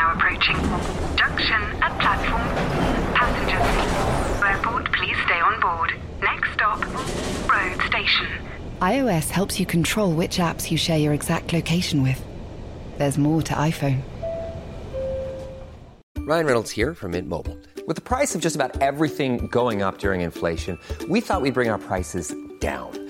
now approaching. Junction at platform. Passengers. Airport, please stay on board. Next stop, road station. iOS helps you control which apps you share your exact location with. There's more to iPhone. Ryan Reynolds here from Mint Mobile. With the price of just about everything going up during inflation, we thought we'd bring our prices down.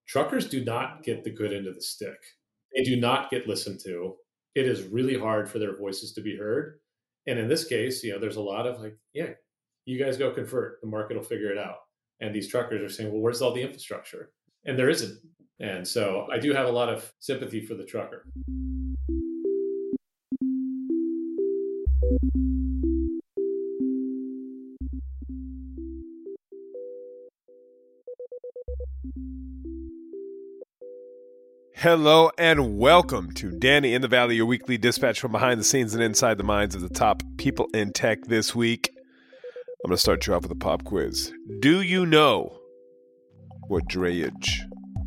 Truckers do not get the good end of the stick. They do not get listened to. It is really hard for their voices to be heard. And in this case, you know, there's a lot of like, yeah, you guys go convert. The market will figure it out. And these truckers are saying, well, where's all the infrastructure? And there isn't. And so I do have a lot of sympathy for the trucker. Hello and welcome to Danny in the Valley, your weekly dispatch from behind the scenes and inside the minds of the top people in tech this week. I'm going to start you off with a pop quiz. Do you know what drayage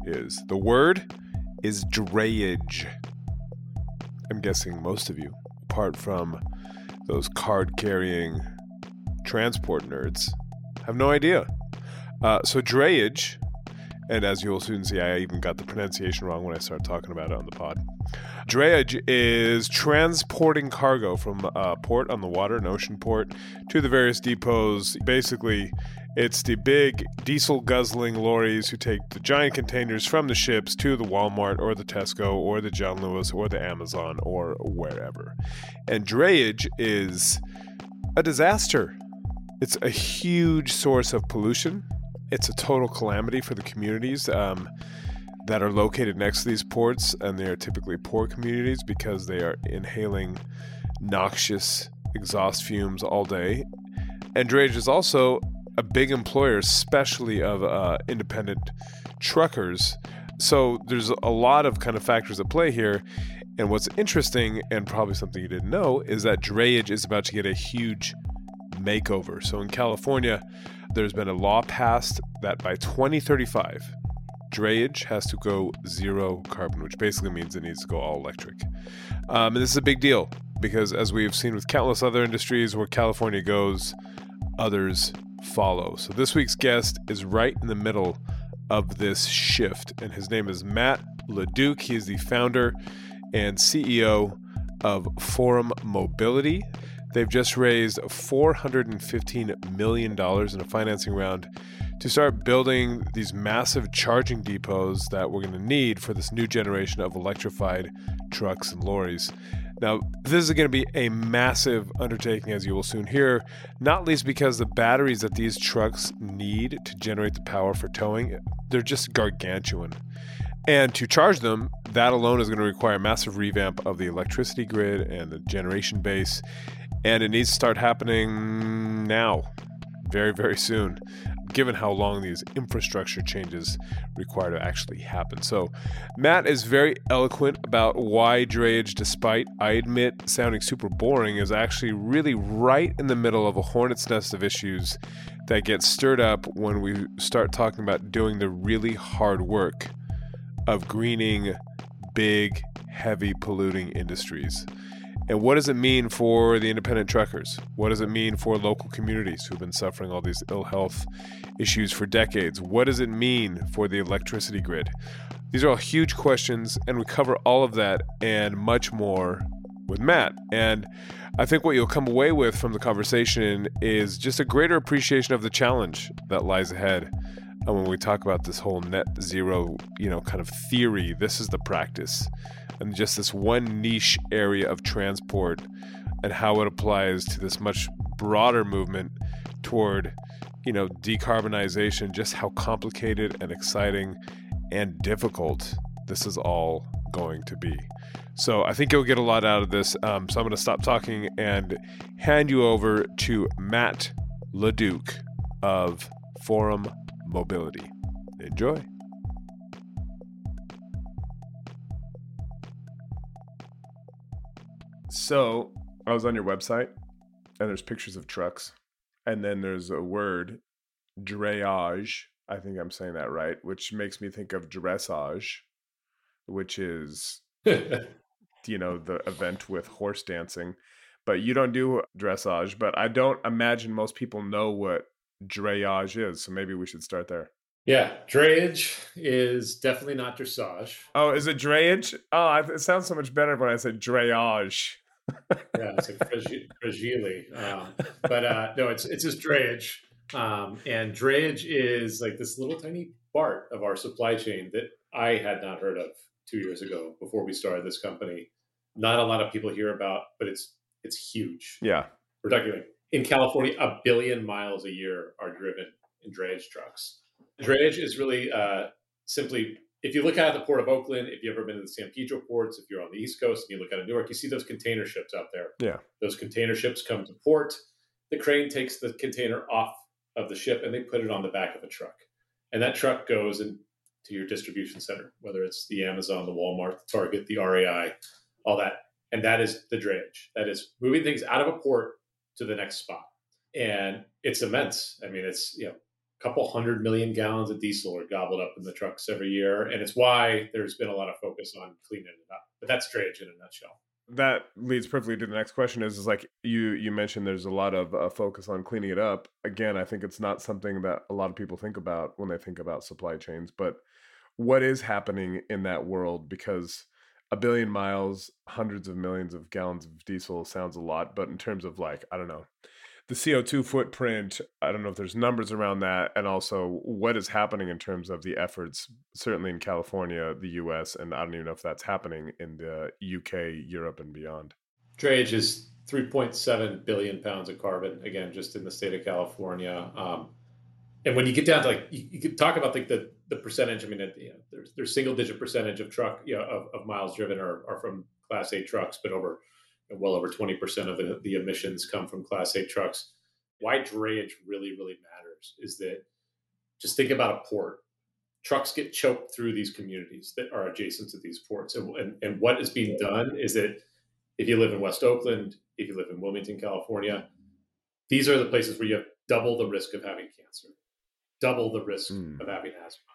is? The word is drayage. I'm guessing most of you, apart from those card carrying transport nerds, have no idea. Uh, so, drayage and as you'll soon see, I even got the pronunciation wrong when I start talking about it on the pod. Drayage is transporting cargo from a port on the water, an ocean port, to the various depots. Basically, it's the big diesel guzzling lorries who take the giant containers from the ships to the Walmart or the Tesco or the John Lewis or the Amazon or wherever. And drayage is a disaster. It's a huge source of pollution it's a total calamity for the communities um, that are located next to these ports, and they are typically poor communities because they are inhaling noxious exhaust fumes all day. And drayage is also a big employer, especially of uh, independent truckers. So there's a lot of kind of factors at play here. And what's interesting, and probably something you didn't know, is that drayage is about to get a huge makeover. So in California, there's been a law passed that by 2035, drayage has to go zero carbon, which basically means it needs to go all electric. Um, and this is a big deal because, as we've seen with countless other industries, where California goes, others follow. So this week's guest is right in the middle of this shift, and his name is Matt LeDuc. He is the founder and CEO of Forum Mobility. They've just raised $415 million in a financing round to start building these massive charging depots that we're going to need for this new generation of electrified trucks and lorries. Now, this is going to be a massive undertaking, as you will soon hear, not least because the batteries that these trucks need to generate the power for towing, they're just gargantuan. And to charge them, that alone is going to require a massive revamp of the electricity grid and the generation base and it needs to start happening now, very, very soon, given how long these infrastructure changes require to actually happen. So, Matt is very eloquent about why drayage, despite I admit sounding super boring, is actually really right in the middle of a hornet's nest of issues that get stirred up when we start talking about doing the really hard work of greening big, heavy polluting industries. And what does it mean for the independent truckers? What does it mean for local communities who've been suffering all these ill health issues for decades? What does it mean for the electricity grid? These are all huge questions, and we cover all of that and much more with Matt. And I think what you'll come away with from the conversation is just a greater appreciation of the challenge that lies ahead. And when we talk about this whole net zero, you know, kind of theory, this is the practice and just this one niche area of transport and how it applies to this much broader movement toward you know decarbonization just how complicated and exciting and difficult this is all going to be So I think you'll get a lot out of this. Um, so I'm going to stop talking and hand you over to Matt LeDuc of Forum Mobility. Enjoy. So I was on your website and there's pictures of trucks. And then there's a word, drayage. I think I'm saying that right, which makes me think of dressage, which is, you know, the event with horse dancing. But you don't do dressage. But I don't imagine most people know what drayage is. So maybe we should start there. Yeah, drayage is definitely not dressage. Oh, is it drayage? Oh, it sounds so much better when I said drayage yeah, it's like fragile. Um, but uh, no, it's it's just drayage. Um, and drayage is like this little tiny part of our supply chain that I had not heard of two years ago before we started this company. Not a lot of people hear about, but it's it's huge. Yeah, we're talking like in California, a billion miles a year are driven in drayage trucks. Drayage is really uh, simply if you look at the port of Oakland, if you've ever been to the San Pedro ports, if you're on the East Coast and you look at Newark, you see those container ships out there. Yeah. Those container ships come to port. The crane takes the container off of the ship and they put it on the back of a truck. And that truck goes into your distribution center, whether it's the Amazon, the Walmart, the Target, the REI, all that. And that is the drayage. That is moving things out of a port to the next spot. And it's immense. I mean, it's, you know, a couple hundred million gallons of diesel are gobbled up in the trucks every year. And it's why there's been a lot of focus on cleaning it up. But that's drayage in a nutshell. That leads perfectly to the next question is, is like you you mentioned there's a lot of uh, focus on cleaning it up. Again, I think it's not something that a lot of people think about when they think about supply chains, but what is happening in that world because a billion miles, hundreds of millions of gallons of diesel sounds a lot, but in terms of like, I don't know, the CO2 footprint. I don't know if there's numbers around that, and also what is happening in terms of the efforts, certainly in California, the US, and I don't even know if that's happening in the UK, Europe, and beyond. Drayage is 3.7 billion pounds of carbon, again, just in the state of California. Um, and when you get down to like, you, you could talk about like the, the percentage. I mean, you know, there's there's single digit percentage of truck, you know, of, of miles driven are, are from Class a trucks, but over well over 20% of the, the emissions come from Class a trucks. Why drayage really, really matters is that just think about a port. Trucks get choked through these communities that are adjacent to these ports. And, and, and what is being done is that if you live in West Oakland, if you live in Wilmington, California, these are the places where you have double the risk of having cancer, double the risk mm. of having asthma.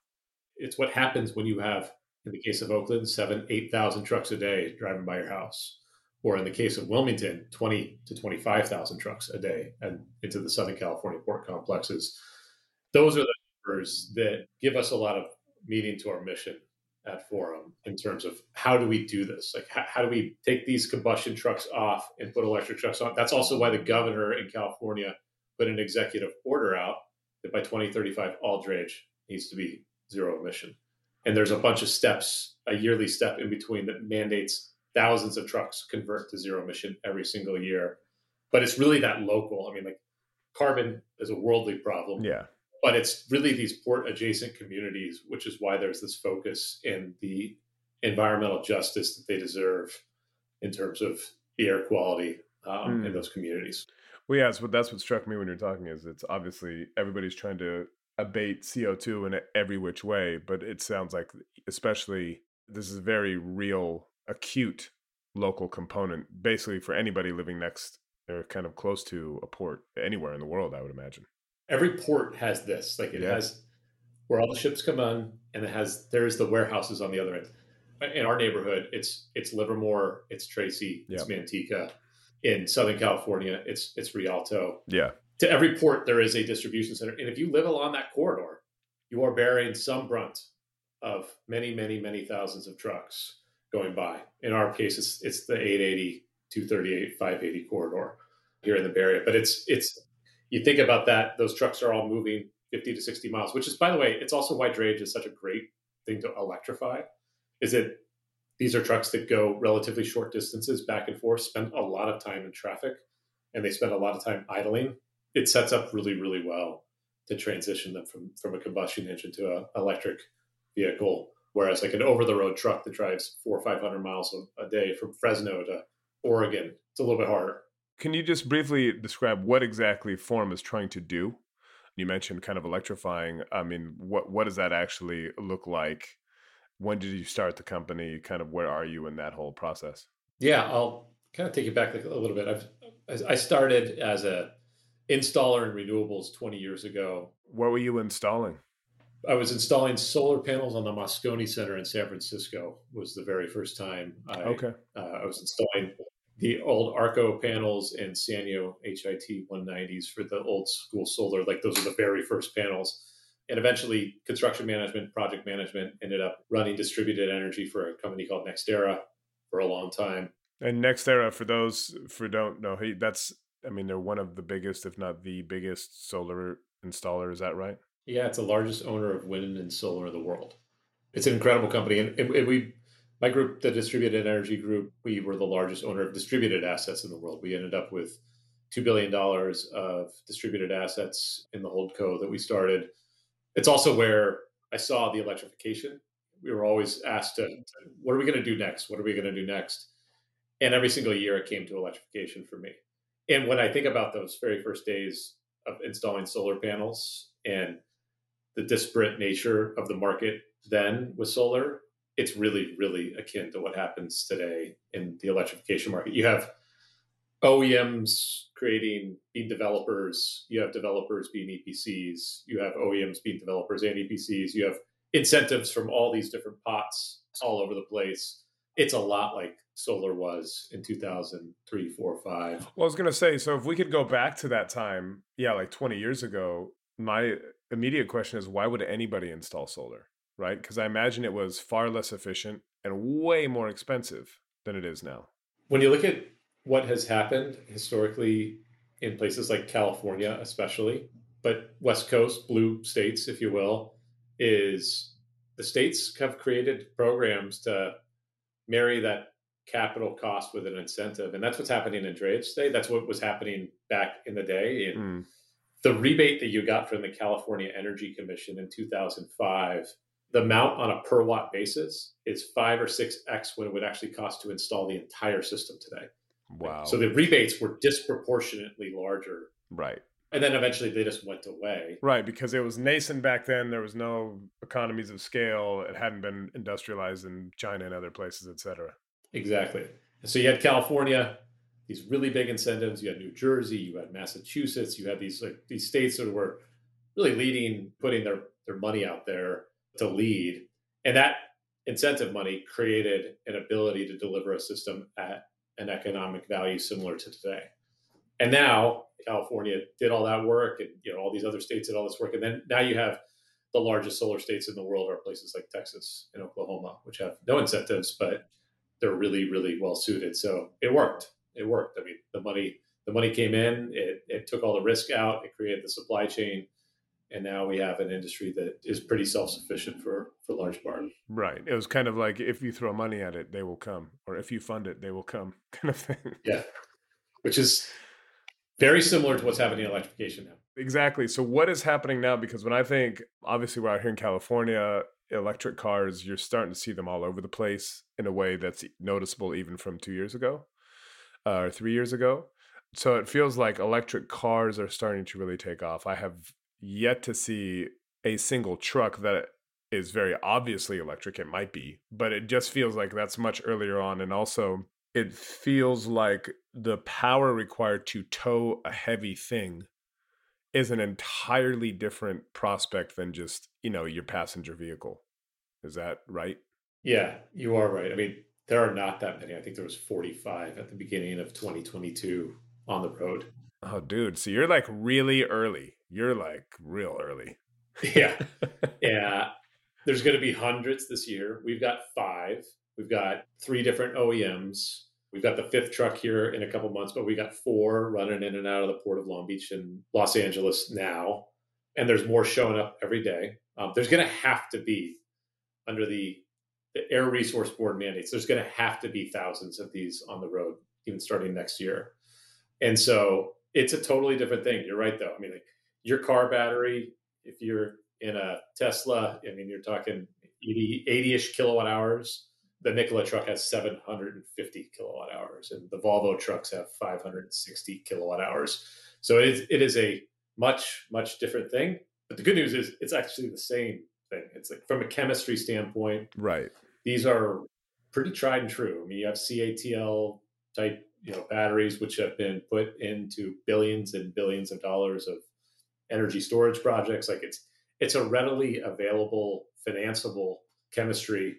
It's what happens when you have, in the case of Oakland, seven, 8,000 trucks a day driving by your house or in the case of Wilmington, 20 to 25,000 trucks a day and into the Southern California port complexes. Those are the numbers that give us a lot of meaning to our mission at Forum in terms of how do we do this? Like, how, how do we take these combustion trucks off and put electric trucks on? That's also why the governor in California put an executive order out that by 2035, all drayage needs to be zero emission. And there's a bunch of steps, a yearly step in between that mandates thousands of trucks convert to zero emission every single year. But it's really that local. I mean, like carbon is a worldly problem. Yeah. But it's really these port adjacent communities, which is why there's this focus in the environmental justice that they deserve in terms of the air quality um, mm. in those communities. Well, yeah, but that's what struck me when you're talking is it's obviously everybody's trying to abate CO2 in every which way, but it sounds like especially this is a very real acute local component basically for anybody living next or kind of close to a port anywhere in the world i would imagine every port has this like it yeah. has where all the ships come on and it has there's the warehouses on the other end in our neighborhood it's it's livermore it's tracy it's yeah. manteca in southern california it's it's rialto yeah to every port there is a distribution center and if you live along that corridor you are bearing some brunt of many many many thousands of trucks going by. In our case, it's, it's the 880, 238, 580 corridor here in the Bay Area. But it's it's you think about that; those trucks are all moving 50 to 60 miles, which is, by the way, it's also why drayage is such a great thing to electrify. Is that these are trucks that go relatively short distances back and forth, spend a lot of time in traffic, and they spend a lot of time idling. It sets up really, really well to transition them from from a combustion engine to an electric vehicle Whereas like an over the road truck that drives four or 500 miles a, day from Fresno to Oregon, it's a little bit harder. Can you just briefly describe what exactly Forum is trying to do? You mentioned kind of electrifying. I mean, what what does that actually look like? When did you start the company? Kind of where are you in that whole process? Yeah, I'll kind of take you back a little bit. I've I started as a installer in renewables 20 years ago. What were you installing? I was installing solar panels on the Moscone Center in San Francisco. Was the very first time I, okay. Uh, I was installing the old Arco panels and Sanyo HIT 190s for the old school solar. Like those are the very first panels. And eventually, construction management, project management ended up running distributed energy for a company called NextEra for a long time. And NextEra, for those for don't know, hey, that's I mean they're one of the biggest, if not the biggest, solar installer. Is that right? Yeah, it's the largest owner of wind and solar in the world. It's an incredible company, and, and we, my group, the Distributed Energy Group, we were the largest owner of distributed assets in the world. We ended up with two billion dollars of distributed assets in the holdco that we started. It's also where I saw the electrification. We were always asked to, mm-hmm. what are we going to do next? What are we going to do next? And every single year it came to electrification for me. And when I think about those very first days of installing solar panels and the disparate nature of the market then with solar, it's really, really akin to what happens today in the electrification market. You have OEMs creating, being developers, you have developers being EPCs, you have OEMs being developers and EPCs, you have incentives from all these different pots all over the place. It's a lot like solar was in 2003, 4, 5. Well, I was going to say, so if we could go back to that time, yeah, like 20 years ago, my immediate question is why would anybody install solar, right? Because I imagine it was far less efficient and way more expensive than it is now. When you look at what has happened historically in places like California, especially, but West Coast, blue states, if you will, is the states have created programs to marry that capital cost with an incentive. And that's what's happening in drayage today. That's what was happening back in the day. In mm the rebate that you got from the California Energy Commission in 2005, the amount on a per watt basis is five or six X what it would actually cost to install the entire system today. Wow. So the rebates were disproportionately larger. Right. And then eventually they just went away. Right, because it was nascent back then. There was no economies of scale. It hadn't been industrialized in China and other places, et cetera. Exactly. So you had California, these really big incentives. You had New Jersey, you had Massachusetts, you had these like these states that were really leading, putting their their money out there to lead, and that incentive money created an ability to deliver a system at an economic value similar to today. And now California did all that work, and you know all these other states did all this work, and then now you have the largest solar states in the world are places like Texas and Oklahoma, which have no incentives, but they're really, really well suited. So it worked it worked. I mean, the money the money came in, it, it took all the risk out, it created the supply chain, and now we have an industry that is pretty self sufficient for for large part. Right. It was kind of like if you throw money at it, they will come, or if you fund it, they will come, kind of thing. Yeah, which is very similar to what's happening in electrification now. Exactly. So what is happening now? Because when I think, obviously, we're out here in California, electric cars, you're starting to see them all over the place in a way that's noticeable even from two years ago uh, or three years ago. So it feels like electric cars are starting to really take off. I have yet to see a single truck that is very obviously electric. It might be, but it just feels like that's much earlier on. And also, it feels like the power required to tow a heavy thing is an entirely different prospect than just, you know, your passenger vehicle. Is that right? Yeah, you are right. I mean, there are not that many. I think there was 45 at the beginning of 2022 on the road. Oh, dude. So you're like really early. You're like real early. yeah. Yeah. There's going to be hundreds this year. We've got five. We've got three different OEMs. We've got the fifth truck here in a couple months, but we got four running in and out of the port of Long Beach and Los Angeles now. And there's more showing up every day. Um, there's going to have to be under the the Air Resource Board mandates, there's going to have to be thousands of these on the road, even starting next year. And so it's a totally different thing. You're right, though. I mean, like your car battery, if you're in a Tesla, I mean, you're talking 80 80-ish kilowatt hours. The Nikola truck has 750 kilowatt hours, and the Volvo trucks have 560 kilowatt hours. So it is, it is a much much different thing. But the good news is it's actually the same thing. It's like from a chemistry standpoint, Right. these are pretty tried and true. I mean, you have CATL type, you know, batteries which have been put into billions and billions of dollars of energy storage projects. Like it's it's a readily available, financeable chemistry.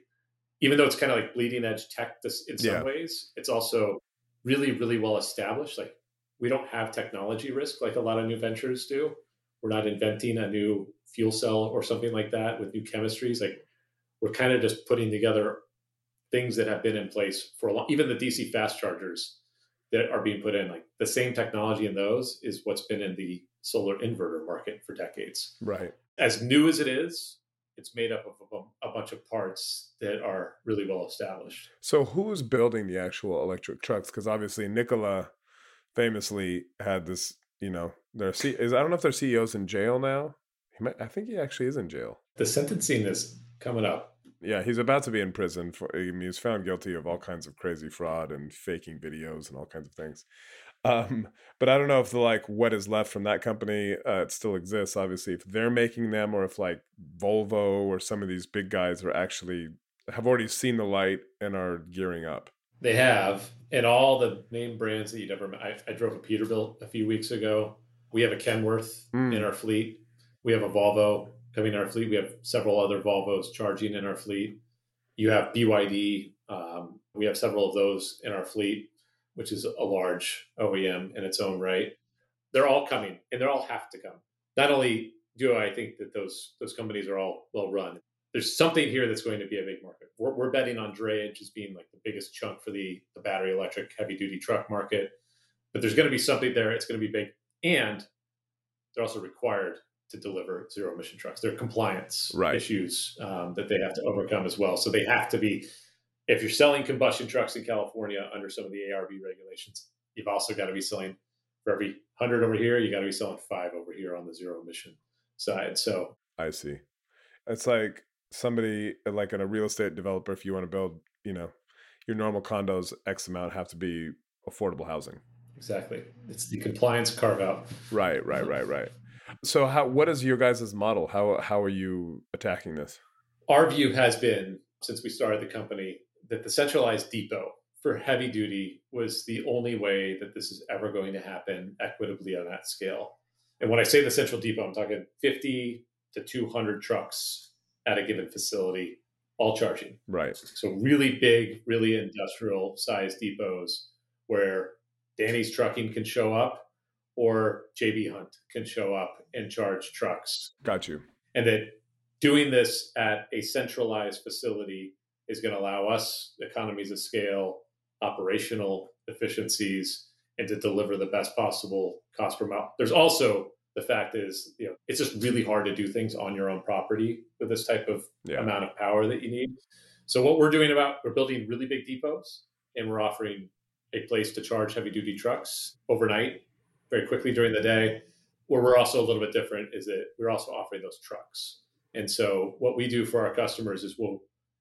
Even though it's kind of like bleeding edge tech this in some Yeah. ways, it's also really, really well established. Like we don't have technology risk like a lot of new ventures do. We're not inventing a new fuel cell or something like that with new chemistries. Like we're kind of just putting together things that have been in place for a long even the dc fast chargers that are being put in like the same technology in those is what's been in the solar inverter market for decades Right. as new as it is it's made up of a, a bunch of parts that are really well established So who's building the actual electric trucks? Because obviously Nikola famously had this. You know, their C- is I don't know if their CEO's in jail now. He might, I think he actually is in jail. the sentencing is coming up Yeah, he's about to be in prison for. I mean, he was found guilty of all kinds of crazy fraud and faking videos and all kinds of things. Um, but I don't know if the like what is left from that company uh, it still exists. Obviously, if they're making them, or if like Volvo or some of these big guys are actually have already seen the light and are gearing up. They have, and all the name brands that you'd ever. I, I drove a Peterbilt a few weeks ago. We have a Kenworth Mm. in our fleet. We have a Volvo coming in our fleet. We have several other Volvos charging in our fleet. You have BYD. Um, we have several of those in our fleet, which is a large OEM in its own right. They're all coming, and they're all have to come. Not only do I think that those those companies are all well run, there's something here that's going to be a big market. We're, we're betting on drayage as being like the biggest chunk for the, the battery electric heavy duty truck market. But there's going to be something there. It's going to be big. And they're also required to deliver zero emission trucks. There are compliance Right. issues um, that they have to overcome as well. So they have to be, if you're selling combustion trucks in California under some of the ARB regulations, you've also got to be selling for every 100 over here, you got to be selling five over here on the zero emission side. So I see. It's like somebody like in a real estate developer. If you want to build, you know, your normal condos, X amount have to be affordable housing. Exactly. It's the compliance carve out. Right, right, right, right. So how what is your guys' model? How how are you attacking this? Our view has been since we started the company that the centralized depot for heavy duty was the only way that this is ever going to happen equitably on that scale. And when I say the central depot, I'm talking 50 to 200 trucks at a given facility, all charging. Right. So really big, really industrial size depots where Danny's trucking can show up or JB Hunt can show up and charge trucks. Got you. And that doing this at a centralized facility is going to allow us economies of scale, operational efficiencies, and to deliver the best possible cost per mile. There's also the fact is, you know, it's just really hard to do things on your own property with this type of Yeah. amount of power that you need. So what we're doing about we're building really big depots and we're offering a place to charge heavy duty trucks overnight, very quickly during the day. Where we're also a little bit different is that we're also offering those trucks. And so what we do for our customers is we'll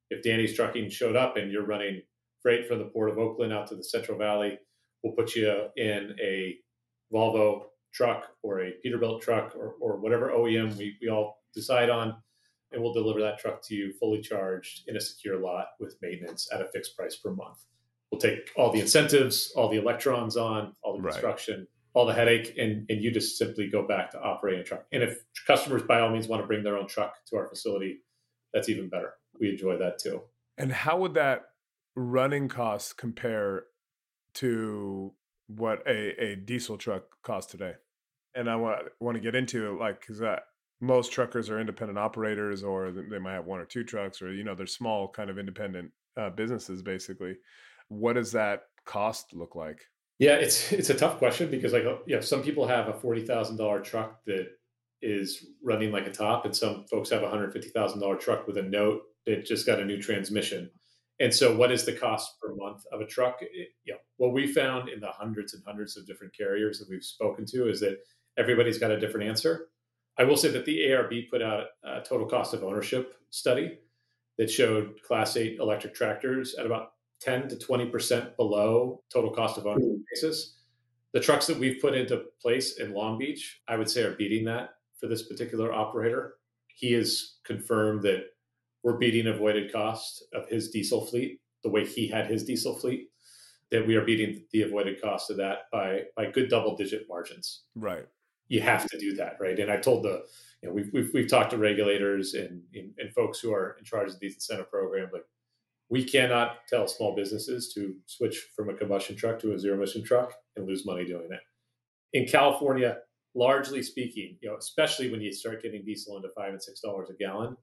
if Danny's trucking showed up and you're running freight from the port of Oakland out to the Central Valley, we'll put you in a Volvo truck or a Peterbilt truck or, or whatever OEM we, we all decide on, and we'll deliver that truck to you fully charged in a secure lot with maintenance at a fixed price per month. We'll take all the incentives, all the electrons on, all the construction, all the headache, and, and you just simply go back to operating a truck. And if customers by all means want to bring their own truck to our facility, that's even better. We enjoy that too. And how would that running cost compare to what a, a diesel truck costs today? And I want want to get into like because that most truckers are independent operators, or they might have one or two trucks, or you know they're small kind of independent uh, businesses. Basically, what does that cost look like? Yeah, it's it's a tough question because like uh, you know, some people have a forty thousand dollar truck that is running like a top, and some folks have a hundred fifty thousand dollar truck with a note that just got a new transmission. And so, what is the cost per month of a truck? It, you know, what we found in the hundreds and hundreds of different carriers that we've spoken to is that everybody's got a different answer. I will say that the ARB put out a total cost of ownership study that showed Class 8 electric tractors at about 10 to 20% below total cost of ownership hmm. basis. The trucks that we've put into place in Long Beach, I would say, are beating that for this particular operator. He has confirmed that we're beating avoided cost of his diesel fleet the way he had his diesel fleet that we are beating the avoided cost of that by by good double digit margins Right. you have to do that right and i told the you know we've we've, we've talked to regulators and, and and folks who are in charge of these incentive programs like we cannot tell small businesses to switch from a combustion truck to a zero emission truck and lose money doing that in california largely speaking you know especially when you start getting diesel into five and six dollars a gallon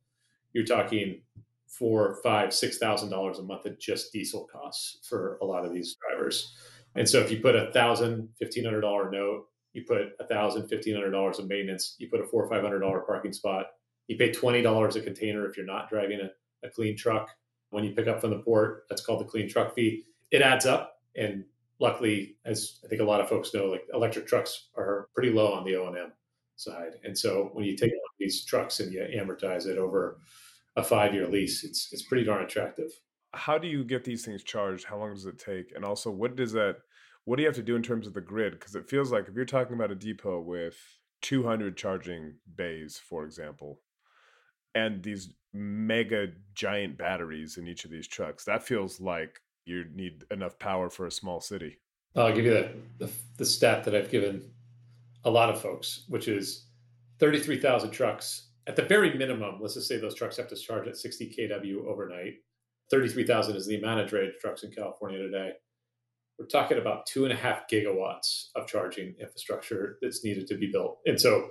you're talking four, five, six thousand dollars a month of just diesel costs for a lot of these drivers. And so if you put a thousand, fifteen hundred dollar note, you put a thousand, fifteen hundred dollars of maintenance, you put a four or five hundred dollar parking spot, you pay twenty dollars a container if you're not driving a, a clean truck. When you pick up from the port, that's called the clean truck fee. It adds up. And luckily, as I think a lot of folks know, like electric trucks are pretty low on the O and M side. And so when you take these trucks and you amortize it over a five year lease, it's it's pretty darn attractive. How do you get these things charged? How long does it take? And also, what does that? What do you have to do in terms of the grid? Because it feels like if you're talking about a depot with 200 charging bays, for example, and these mega giant batteries in each of these trucks, that feels like you need enough power for a small city. I'll give you the, the, the stat that I've given a lot of folks, which is 33,000 trucks. At the very minimum, let's just say those trucks have to charge at 60 kW overnight. 33,000 is the amount of drayage trucks in California today. We're talking about two and a half gigawatts of charging infrastructure that's needed to be built. And so,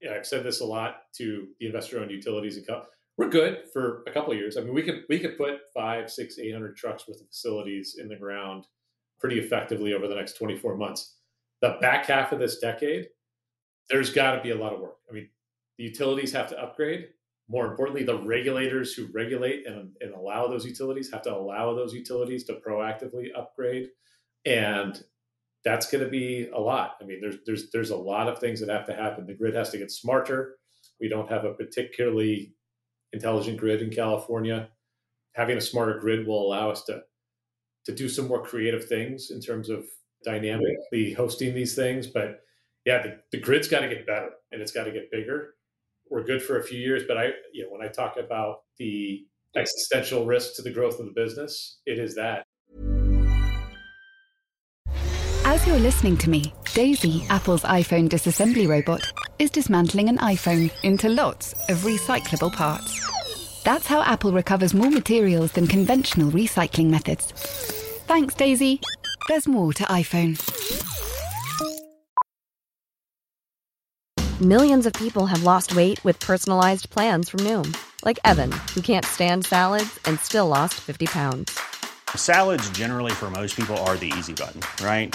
yeah, I've said this a lot to the investor-owned utilities and co- we're good for a couple of years. I mean, we could we could put five, six, eight hundred trucks worth of facilities in the ground pretty effectively over the next 24 months. The back half of this decade, there's got to be a lot of work. I mean, the utilities have to upgrade. More importantly, the regulators who regulate and, and allow those utilities have to allow those utilities to proactively upgrade. And that's going to be a lot. I mean, there's there's there's a lot of things that have to happen. The grid has to get smarter. We don't have a particularly intelligent grid in California. Having a smarter grid will allow us to to do some more creative things in terms of dynamically hosting these things. But yeah, the, the grid's got to get better and it's got to get bigger. We're good for a few years, but I, you know, when I talk about the existential risk to the growth of the business, it is that. As you're listening to me, Daisy, Apple's iPhone disassembly robot, is dismantling an iPhone into lots of recyclable parts. That's how Apple recovers more materials than conventional recycling methods. Thanks, Daisy. There's more to iPhone. Millions of people have lost weight with personalized plans from Noom, like Evan, who can't stand salads and still lost 50 pounds. Salads, generally, for most people, are the easy button, right?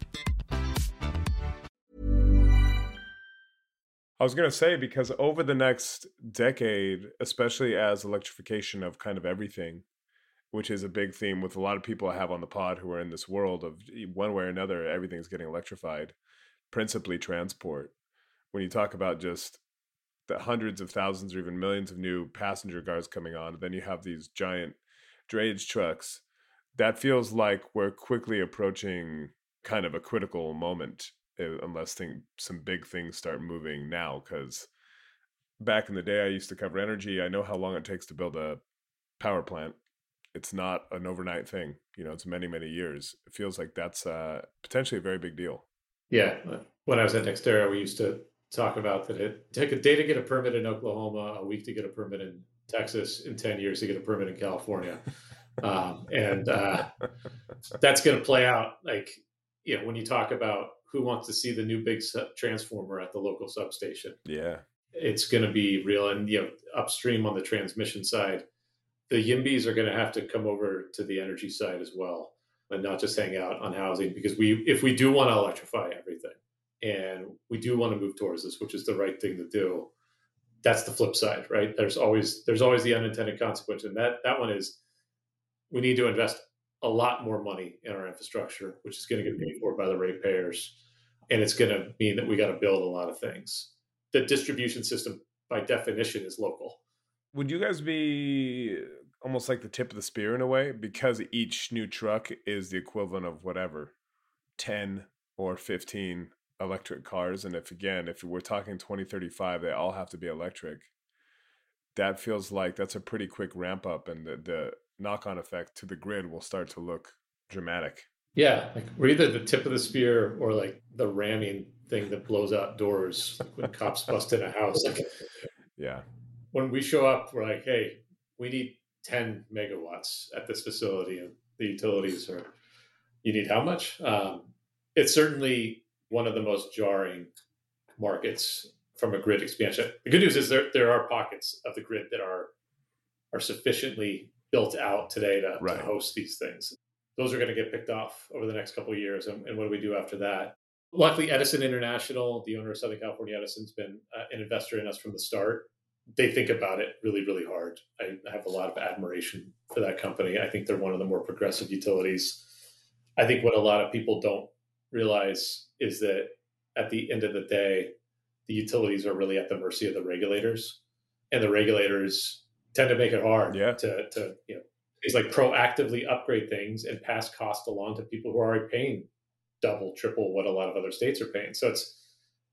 I was going to say because over the next decade, especially as electrification of kind of everything, which is a big theme with a lot of people I have on the pod who are in this world of one way or another, everything's getting electrified, principally transport. When you talk about just the hundreds of thousands or even millions of new passenger cars coming on, then you have these giant drayage trucks. That feels like we're quickly approaching kind of a critical moment unless thing, some big things start moving now. Because back in the day, I used to cover energy. I know how long it takes to build a power plant. It's not an overnight thing. You know, it's many, many years. It feels like that's uh, potentially a very big deal. Yeah. When I was at NextEra, we used to talk about that it took a day to get a permit in Oklahoma, a week to get a permit in Texas, in 10 years to get a permit in California. Um, and uh, that's going to play out like, you know, when you talk about who wants to see the new big transformer at the local substation. Yeah. It's going to be real. And, you know, upstream on the transmission side, the YIMBYs are going to have to come over to the energy side as well and not just hang out on housing because we, if we do want to electrify everything and we do want to move towards this, which is the right thing to do, that's the flip side, right? There's always, there's always the unintended consequence. And that, that one is we need to invest a lot more money in our infrastructure, which is going to get mm-hmm. paid for by the ratepayers. And it's going to mean that we got to build a lot of things. The distribution system, by definition, is local. Would you guys be uh, almost like the tip of the spear in a way? Because each new truck is the equivalent of whatever, 10 or 15 electric cars. And if, again, if we're talking 2035, they all have to be electric. That feels like that's a pretty quick ramp up. And the, the knock on effect to the grid will start to look dramatic. Yeah, like we're either the tip of the spear or like the ramming thing that blows out doors like when cops bust in a house. Like, yeah. When we show up, we're like, hey, we need 10 megawatts at this facility, and the utilities are, you need how much? Um, it's certainly one of the most jarring markets from a grid expansion. The good news is there there are pockets of the grid that are are sufficiently built out today to, right. to host these things. Those are going to get picked off over the next couple of years. And, and, what do we do after that? Luckily, Edison International, the owner of Southern California Edison's been uh, an investor in us from the start. They think about it really, really hard. I have a lot of admiration for that company. I think they're one of the more progressive utilities. I think what a lot of people don't realize is that at the end of the day, the utilities are really at the mercy of the regulators. And the regulators tend to make it hard yeah. to, to you know is like proactively upgrade things and pass cost along to people who are already paying double triple what a lot of other states are paying. So it's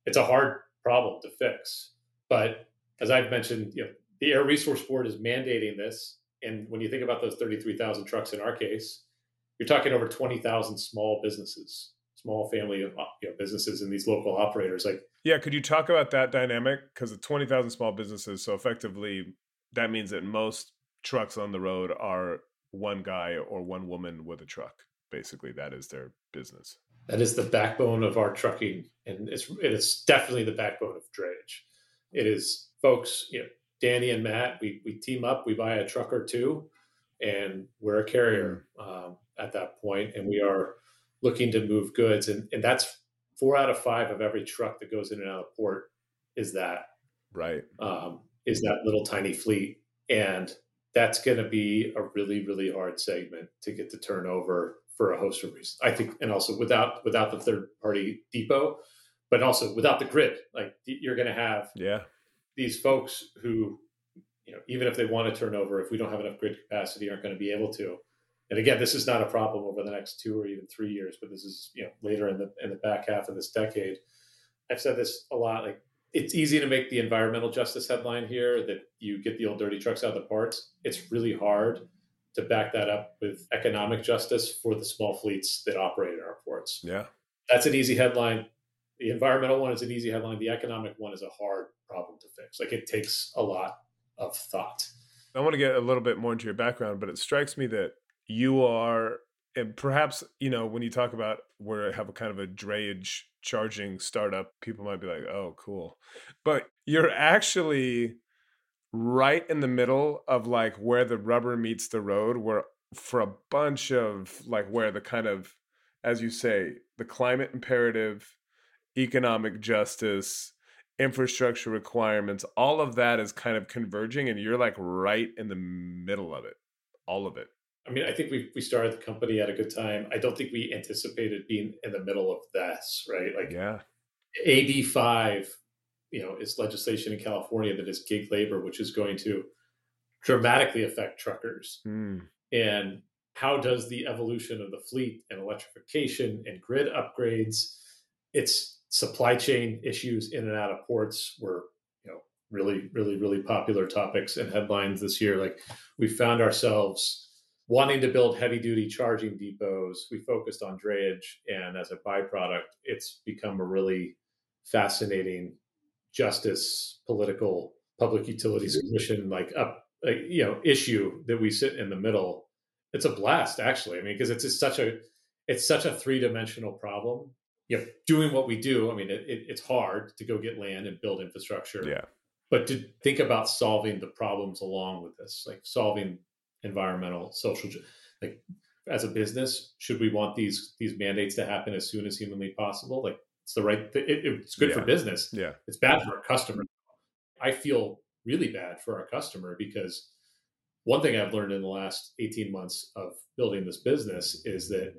it's a hard problem to fix. But as i've mentioned you know the air resource board is mandating this. And when you think about those 33000 trucks in our case you're talking over 20000 small businesses small family of uh, you know, businesses and these local operators like yeah could you talk about that dynamic? Because the 20000 small businesses so effectively that means that most trucks on the road are one guy or one woman with a truck. Basically, that is their business. That is the backbone of our trucking, and it's it's definitely the backbone of drayage. It is folks, you know, Danny and Matt. We we team up, we buy a truck or two, and we're a carrier um, at that point, and we are looking to move goods, and and that's four out of five of every truck that goes in and out of port is that right. Um, is that little tiny fleet. And that's going to be a really, really hard segment to get to turn over for a host of reasons. I think, and also without without the third party depot, but also without the grid, like you're going to have yeah these folks who, you know, even if they want to turn over, if we don't have enough grid capacity, aren't going to be able to. And again, this is not a problem over the next two or even three years, but this is you know later in the in the back half of this decade. I've said this a lot. Like it's easy to make the environmental justice headline here that you get the old dirty trucks out of the parts. It's really hard to back that up with economic justice for the small fleets that operate in our ports. Yeah. That's an easy headline. The environmental one is an easy headline. The economic one is a hard problem to fix. Like it takes a lot of thought. I want to get a little bit more into your background, but it strikes me that you are and perhaps you know when you talk about where I have a kind of a drayage charging startup, people might be like, "Oh, cool," but you're actually right in the middle of like where the rubber meets the road, where for a bunch of like where the kind of, as you say, the climate imperative, economic justice, infrastructure requirements, all of that is kind of converging, and you're like right in the middle of it, all of it. I mean, I think we we started the company at a good time. I don't think we anticipated being in the middle of this, right? Like, yeah, AB five, you know, is legislation in California that is gig labor, which is going to dramatically affect truckers. Mm. And how does the evolution of the fleet and electrification and grid upgrades, its supply chain issues in and out of ports were, you know, really, really, really popular topics and headlines this year. Like, we found ourselves wanting to build heavy duty charging depots, we focused on drayage. And as a byproduct, it's become a really fascinating justice, political, public utilities mm-hmm. commission, like up, like, you know, issue that we sit in the middle. It's a blast, actually. I mean, because it's just such a, it's such a three dimensional problem. You know, doing what we do. I mean, it, it, it's hard to go get land and build infrastructure. Yeah. But to think about solving the problems along with this, like solving environmental, social, like as a business, should we want these these mandates to happen as soon as humanly possible? Like it's the right, it, it's good Yeah. for business. Yeah. It's bad for our customer. I feel really bad for our customer because one thing I've learned in the last 18 months of building this business is that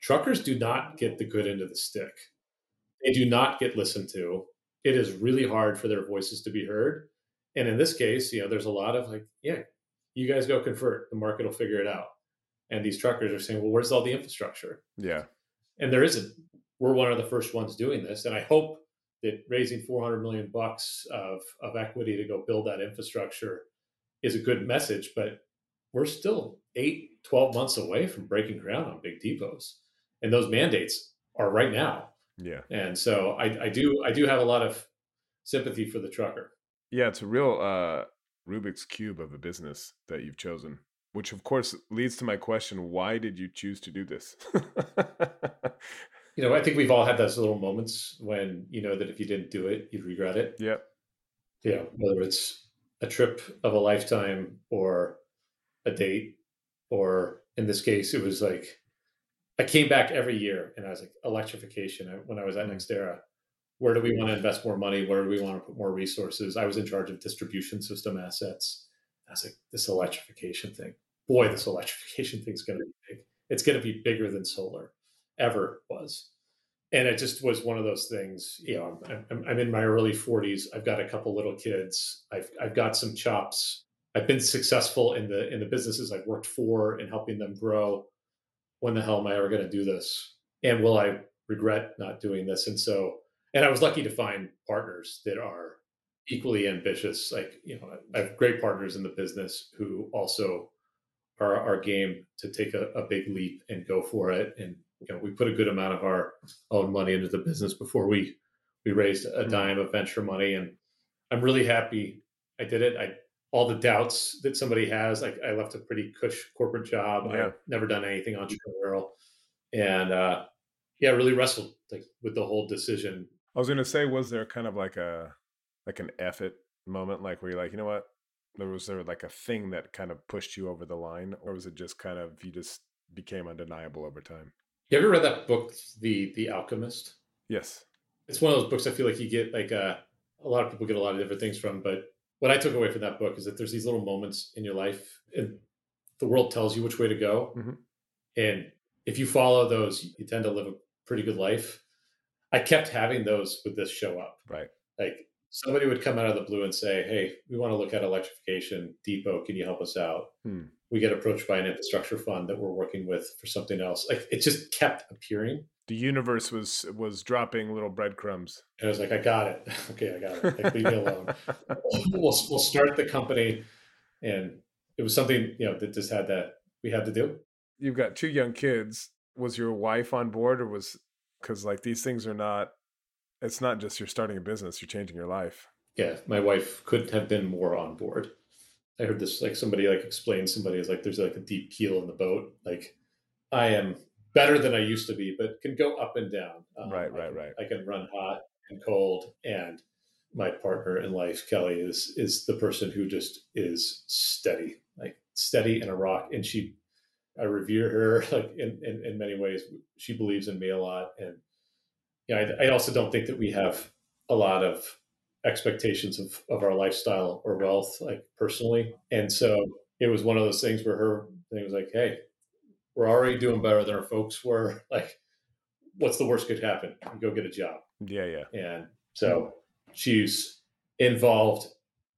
truckers do not get the good end of the stick. They do not get listened to. It is really hard for their voices to be heard. And in this case, you know, there's a lot of like, yeah, you guys go convert, the market will figure it out. And these truckers are saying, well, where's all the infrastructure? Yeah. and there isn't. We're one of the first ones doing this, and I hope that raising 400 million bucks of of equity to go build that infrastructure is a good message. But we're still eight, 12 months away from breaking ground on big depots, and those mandates are right now. Yeah. And so I, I do I do have a lot of sympathy for the trucker. Yeah, it's a real uh, Rubik's cube of a business that you've chosen, which of course leads to my question: Why did you choose to do this? You know, I think we've all had those little moments when you know that if you didn't do it, you'd regret it. Yeah. you know, whether it's a trip of a lifetime or a date, or in this case, it was like I came back every year and I was like, electrification. When I was at hmm. NextEra, where do we mm-hmm. want to invest more money? Where do we want to put more resources? I was in charge of distribution system assets. I was like, this electrification thing, boy, this electrification thing's going to be big. It's going to be bigger than solar ever was. And it just was one of those things you know I'm, I'm, I'm in my early 40s i've got a couple little kids. I've, I've got some chops. I've been successful in the in the businesses i've worked for and helping them grow. When the hell am i ever going to do this? And will i regret not doing this? And so and i was lucky to find partners that are equally ambitious. Like you know i have great partners in the business who also are our game to take a, a big leap and go for it. And you know we put a good amount of our own money into the business before we we raised a dime of venture money. And i'm really happy i did it. I all the doubts that somebody has like i left a pretty cush corporate job. Yeah. i've never done anything entrepreneurial. And uh yeah really wrestled like with the whole decision I was gonna say, was there kind of like a like an effort moment, like where you're like, you know what? There was there like a thing that kind of pushed you over the line, or was it just kind of you just became undeniable over time? you ever read that book the the alchemist Yes. it's one of those books I feel like you get like uh, a lot of people get a lot of different things from. But what I took away from that book is that there's these little moments in your life, and the world tells you which way to go, Mhm. and if you follow those, you tend to live a pretty good life. I kept having those with this show up. Right. Like somebody would come out of the blue and say, "Hey, we want to look at electrification. Depot, can you help us out?" Hmm. We get approached by an infrastructure fund that we're working with for something else. Like it just kept appearing. The universe was was dropping little breadcrumbs. And I was like, I got it. okay, I got it. Like, leave me alone. we'll, we'll start the company. And it was something, you know, that just had that we had to do. You've got two young kids. Was your wife on board, or was because like these things are not? It's not just you're starting a business; you're changing your life. Yeah, my wife couldn't have been more on board. I heard this like somebody like explain somebody is like there's like a deep keel in the boat. Like I am better than I used to be, but can go up and down. Um, Right, I right, can- right. I can run hot and cold, and my partner in life, Kelly, is is the person who just is steady, like steady and a rock. And she, I revere her like in in, in many ways. She believes in me a lot, and yeah, I, I also don't think that we have a lot of expectations of of our lifestyle or wealth, like personally. And so it was one of those things where her thing was like, "Hey, we're already doing better than our folks were. Like, what's the worst could happen? Go get a job." Yeah, yeah. And so she's involved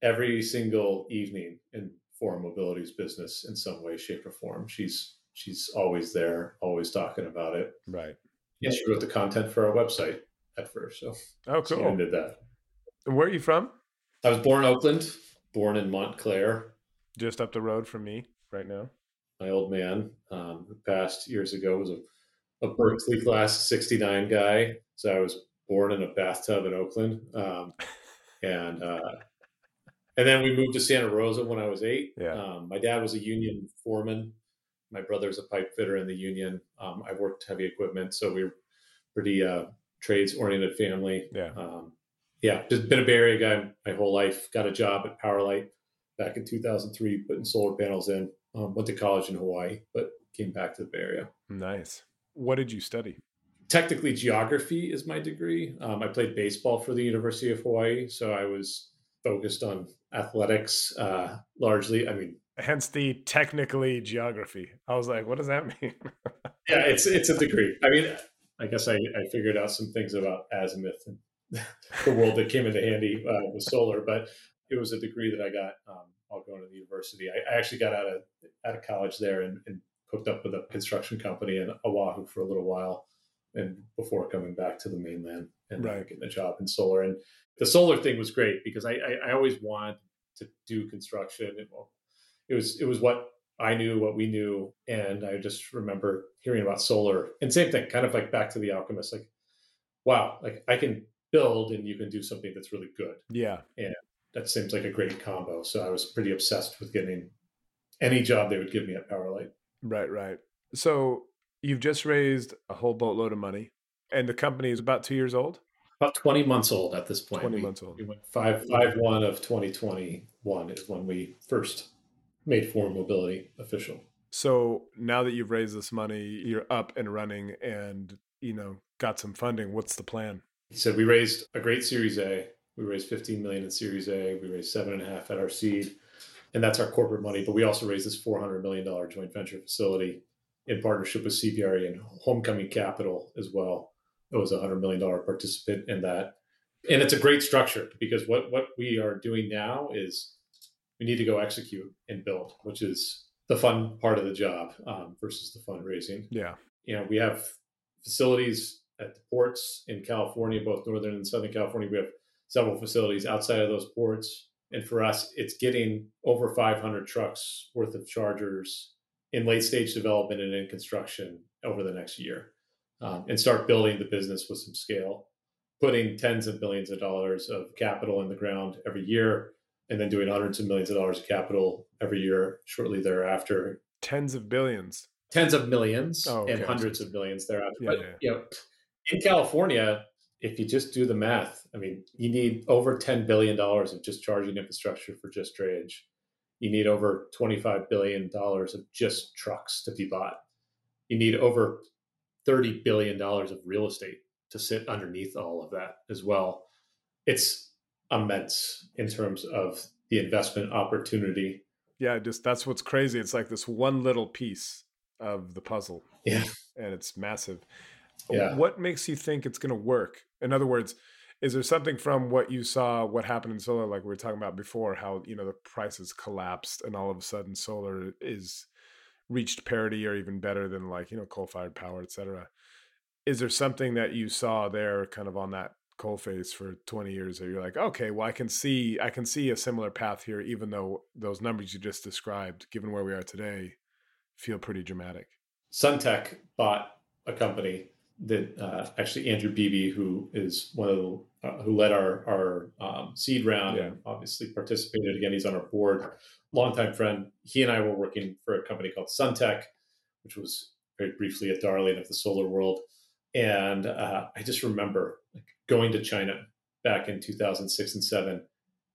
every single evening in Forum Mobility's business in some way, shape, or form. She's she's always there, always talking about it. Right. Yeah, she wrote the content for our website at first. So Oh, she cool. did that. Where are you from? I was born in Oakland, born in Montclair. Just up the road from me right now. My old man, um, who passed years ago, was a, a Berkeley class 69 guy. So I was born in a bathtub in Oakland. Um, and uh, and then we moved to Santa Rosa when I was eight. Yeah. Um, my dad was a union foreman. My brother's a pipe fitter in the union. Um, I worked heavy equipment, so we were pretty uh, trades oriented family. Yeah. Um, yeah, just been a Bay Area guy my whole life. Got a job at Powerlight back in 2003, putting solar panels in. Um, went to college in Hawaii, but came back to the Bay Area. Nice. What did you study? Technically, geography is my degree. Um, I played baseball for the University of Hawaii, so I was focused on athletics uh, largely. I mean, Hence the technically geography. I was like, what does that mean? yeah, it's it's a degree. I mean, I guess I, I figured out some things about azimuth and the world that came into handy uh, with solar, but it was a degree that I got um, while going to the university. I, I, actually got out of out of college there and, and hooked up with a construction company in Oahu for a little while, and before coming back to the mainland and Right. getting a job in solar. And the solar thing was great because I, I, I always wanted to do construction. It, it was it was what I knew, what we knew, and I just remember hearing about solar. And same thing, kind of like back to the alchemist, like, wow, like I can build and you can do something that's really good. yeah. And that seems like a great combo. So I was pretty obsessed with getting any job they would give me at Powerlight. Right, right. So you've just raised a whole boatload of money, and the company is about two years old. About 20 months old at this point. 20 we, months old. We went five five one of 2021 is when we first made Forum Mobility official. So now that you've raised this money, you're up and running, and you know got some funding. What's the plan? He so said we raised a great Series A. We raised 15 million in Series A. We raised seven and a half at our seed, and that's our corporate money. But we also raised this 400 million dollar joint venture facility in partnership with CBRE and Homecoming Capital as well. It was a 100 million dollar participant in that, and it's a great structure because what what we are doing now is we need to go execute and build, which is the fun part of the job um, versus the fundraising Yeah. you know, we have facilities at the ports in California, both Northern and Southern California. We have several facilities outside of those ports. And for us, it's getting over 500 trucks worth of chargers in late stage development and in construction over the next year um, and start building the business with some scale, putting tens of billions of dollars of capital in the ground every year, and then doing hundreds of millions of dollars of capital every year shortly thereafter Tens of billions. tens of millions Oh, okay. and hundreds of millions thereafter. Yeah, but yeah. you know, in California, if you just do the math, I mean, you need over ten billion dollars of just charging infrastructure for just drayage. You need over twenty-five billion dollars of just trucks to be bought. You need over thirty billion dollars of real estate to sit underneath all of that as well. It's immense in terms of the investment opportunity. Yeah, just that's what's crazy. It's like this one little piece of the puzzle. Yeah. And it's massive. Yeah. What makes you think it's going to work? In other words, is there something from what you saw, what happened in solar, like we were talking about before, how you know the prices collapsed and all of a sudden solar is reached parity or even better than like you know coal-fired power, et cetera. Is there something that you saw there, kind of on that coal face for 20 years, that you're like, okay, well, I can see, I can see a similar path here, even though those numbers you just described, given where we are today, feel pretty dramatic. Suntech bought a company that uh, actually Andrew Beebe, who is one of the uh, who led our our um, seed round and obviously participated again. He's on our board, longtime friend. He and I were working for a company called Suntech, which was very briefly a darling of the solar world. And uh, I just remember like, going to China back in 2006 and seven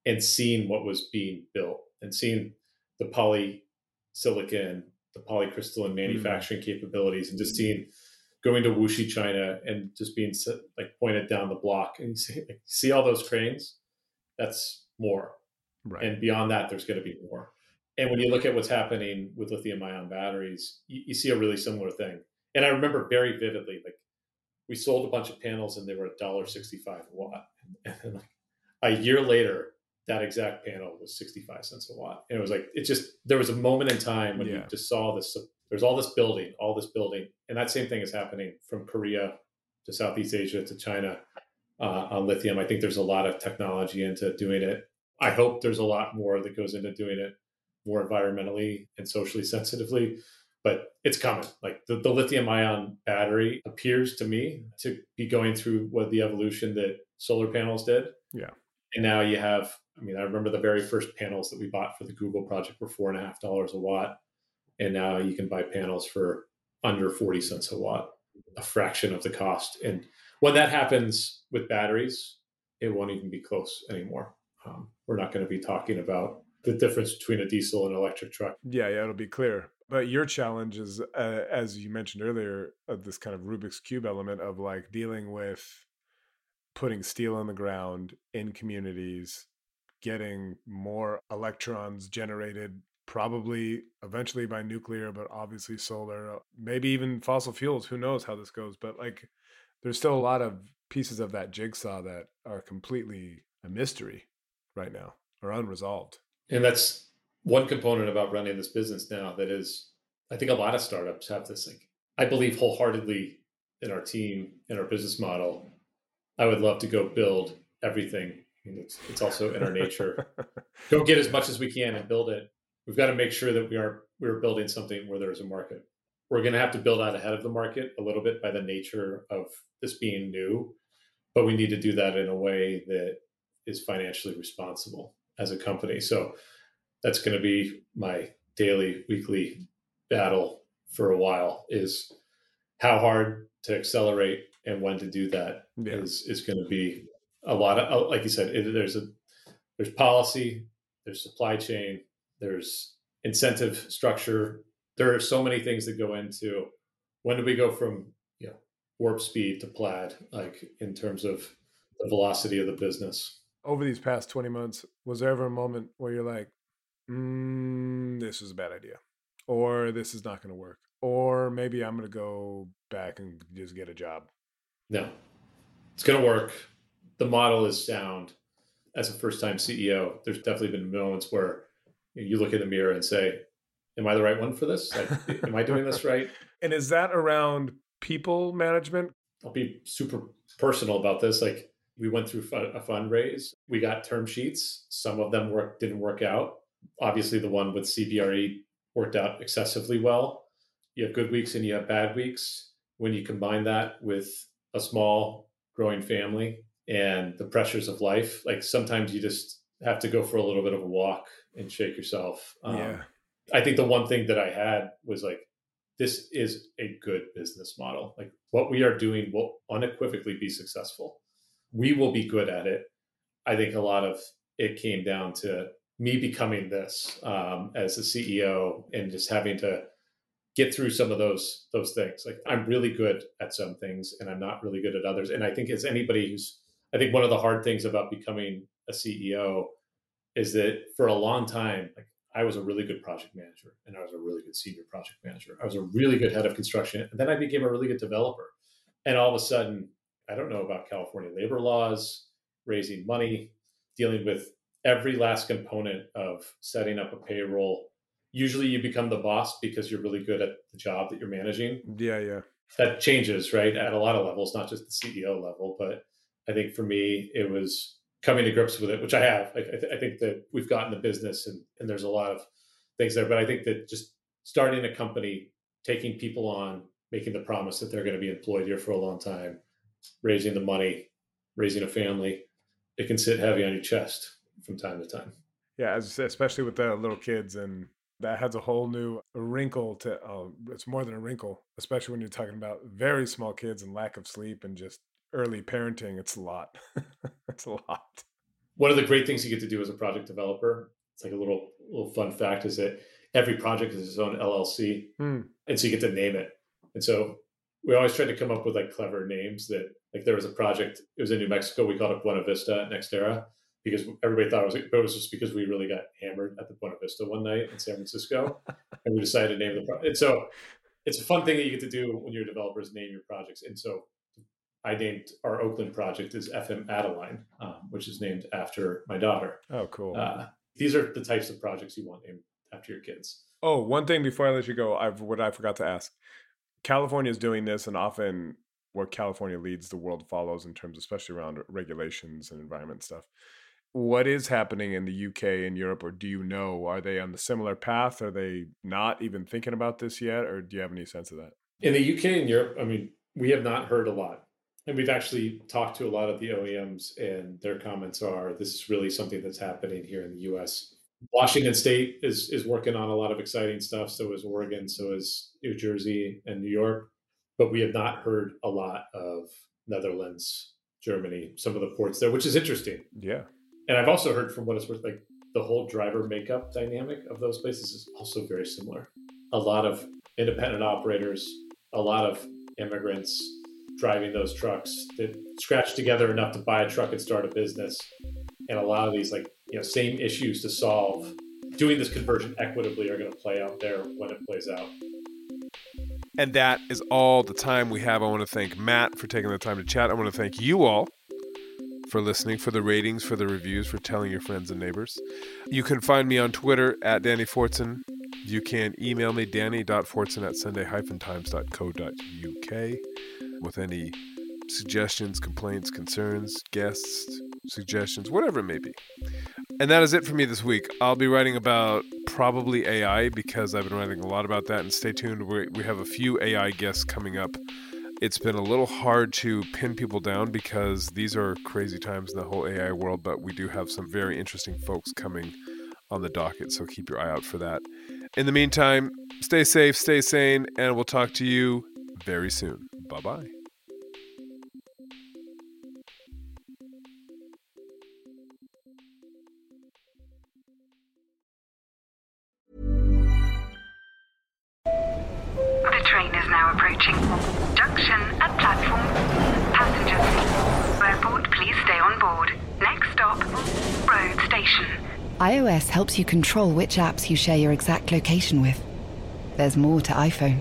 and seeing what was being built and seeing the polysilicon, the polycrystalline manufacturing capabilities, and just seeing going to Wuxi, China, and just being like pointed down the block and see, like, see all those cranes. That's more, Right. and beyond that, there's going to be more. And when you look at what's happening with lithium-ion batteries, you, you see a really similar thing. And I remember very vividly, like we sold a bunch of panels and they were a dollar sixty-five a watt, and then like a year later, that exact panel was sixty-five cents a watt. And it was like it just there was a moment in time when you just saw this. There's all this building, all this building, and that same thing is happening from Korea to Southeast Asia to China uh, on lithium. I think there's a lot of technology into doing it. I hope there's a lot more that goes into doing it more environmentally and socially sensitively, but it's coming. Like the, the lithium ion battery appears to me to be going through what the evolution that solar panels did. Yeah. And now you have, I mean, I remember the very first panels that we bought for the Google project were four and a half dollars a watt. And now you can buy panels for under 40 cents a watt, a fraction of the cost. And when that happens with batteries, it won't even be close anymore. Um, we're not going to be talking about the difference between a diesel and electric truck. Yeah, yeah, it'll be clear. But your challenge is, uh, as you mentioned earlier, of this kind of Rubik's cube element of like dealing with putting steel on the ground in communities, getting more electrons generated, probably eventually by nuclear, but obviously solar, uh, maybe even fossil fuels. Who knows how this goes? But like, there's still a lot of pieces of that jigsaw that are completely a mystery right now or unresolved. And that's one component about running this business now that is, I think a lot of startups have this. Like, I believe wholeheartedly in our team, in our business model. I would love to go build everything. I mean, it's, it's also in our nature. go get as much as we can and build it. We've got to make sure that we are we're building something where there is a market. We're going to have to build out ahead of the market a little bit by the nature of this being new, but we need to do that in a way that is financially responsible as a company. So that's going to be my daily, weekly battle for a while is how hard to accelerate and when to do that yeah. is is going to be a lot of like you said it, there's a there's policy there's supply chain there's incentive structure. There are so many things that go into when do we go from you know warp speed to plaid like in terms of the velocity of the business. Over these past 20 months was there ever a moment where you're like mm, this is a bad idea or this is not going to work or maybe i'm going to go back and just get a job no. It's going to work. The model is sound. As a first time ceo there's definitely been moments where you look in the mirror and say am i the right one for this like, am i doing this right and is that around people management i'll be super personal about this like we went through a fundraise. We got term sheets. Some of them work didn't work out. Obviously, the one with CBRE worked out excessively well. You have good weeks and you have bad weeks. When you combine that with a small growing family and the pressures of life, like sometimes you just have to go for a little bit of a walk and shake yourself. Um, yeah. I think the one thing that I had was like, this is a good business model. Like what we are doing will unequivocally be successful we will be good at it. I think a lot of it came down to me becoming this um, as a CEO and just having to get through some of those those things. Like I'm really good at some things and I'm not really good at others. And I think as anybody who's I think one of the hard things about becoming a CEO is that for a long time, like I was a really good project manager and I was a really good senior project manager. I was a really good head of construction. And then I became a really good developer. And all of a sudden, I don't know about California labor laws, raising money, dealing with every last component of setting up a payroll. Usually you become the boss because you're really good at the job that you're managing. Yeah, yeah. That changes, right? At a lot of levels, not just the CEO level. But I think for me, it was coming to grips with it, which I have. I, th- I think that we've gotten the business and, and there's a lot of things there. But I think that just starting a company, taking people on, making the promise that they're going to be employed here for a long time, raising the money, raising a family, it can sit heavy on your chest from time to time. Yeah, especially with the little kids, and that has a whole new wrinkle to. Oh, it's more than a wrinkle, especially when you're talking about very small kids and lack of sleep and just early parenting. It's a lot. it's a lot. One of the great things you get to do as a project developer, it's like a little little fun fact, is that every project is its own LLC, hmm. and so you get to name it. And so we always tried to come up with like clever names that like there was a project it was in new mexico we called it buena vista NextEra because everybody thought it was it was just because we really got hammered at the buena vista one night in san francisco and we decided to name the project and so it's a fun thing that you get to do when you're developers name your projects and so i named our oakland project is fm adeline um, which is named after my daughter oh cool uh, these are the types of projects you want named after your kids oh one thing before i let you go i've what i forgot to ask California is doing this, and often what California leads, the world follows in terms, especially around regulations and environment stuff. What is happening in the UK and Europe, or do you know? Are they on the similar path? Are they not even thinking about this yet, or do you have any sense of that? In the UK and Europe, I mean, we have not heard a lot. And we've actually talked to a lot of the OEMs, and their comments are this is really something that's happening here in the US. Washington State is, is working on a lot of exciting stuff. So is Oregon, so is New Jersey and New York. But we have not heard a lot of Netherlands, Germany, some of the ports there, which is interesting. Yeah. And I've also heard from what it's worth, like the whole driver makeup dynamic of those places is also very similar. A lot of independent operators, a lot of immigrants, driving those trucks that scratch together enough to buy a truck and start a business. And a lot of these like you know same issues to solve. Doing this conversion equitably are going to play out there when it plays out. And that is all the time we have. I want to thank matt for taking the time to chat. I want to thank you all for listening, for the ratings, for the reviews, for telling your friends and neighbors. You can find me on Twitter at Danny Fortson. You can email me, danny.fortson at sunday-times.co.uk with any suggestions, complaints, concerns, guests, suggestions, whatever it may be. And that is it for me this week. I'll be writing about probably AI because I've been writing a lot about that. And stay tuned. we we have a few AI guests coming up. It's been a little hard to pin people down because these are crazy times in the whole AI world, but we do have some very interesting folks coming on the docket. So keep your eye out for that. In the meantime, stay safe, stay sane, and we'll talk to you very soon. Bye bye. The train is now approaching. Junction at platform. Passengers, airport, please stay on board. Next stop, road station. iOS helps you control which apps you share your exact location with. There's more to iPhone.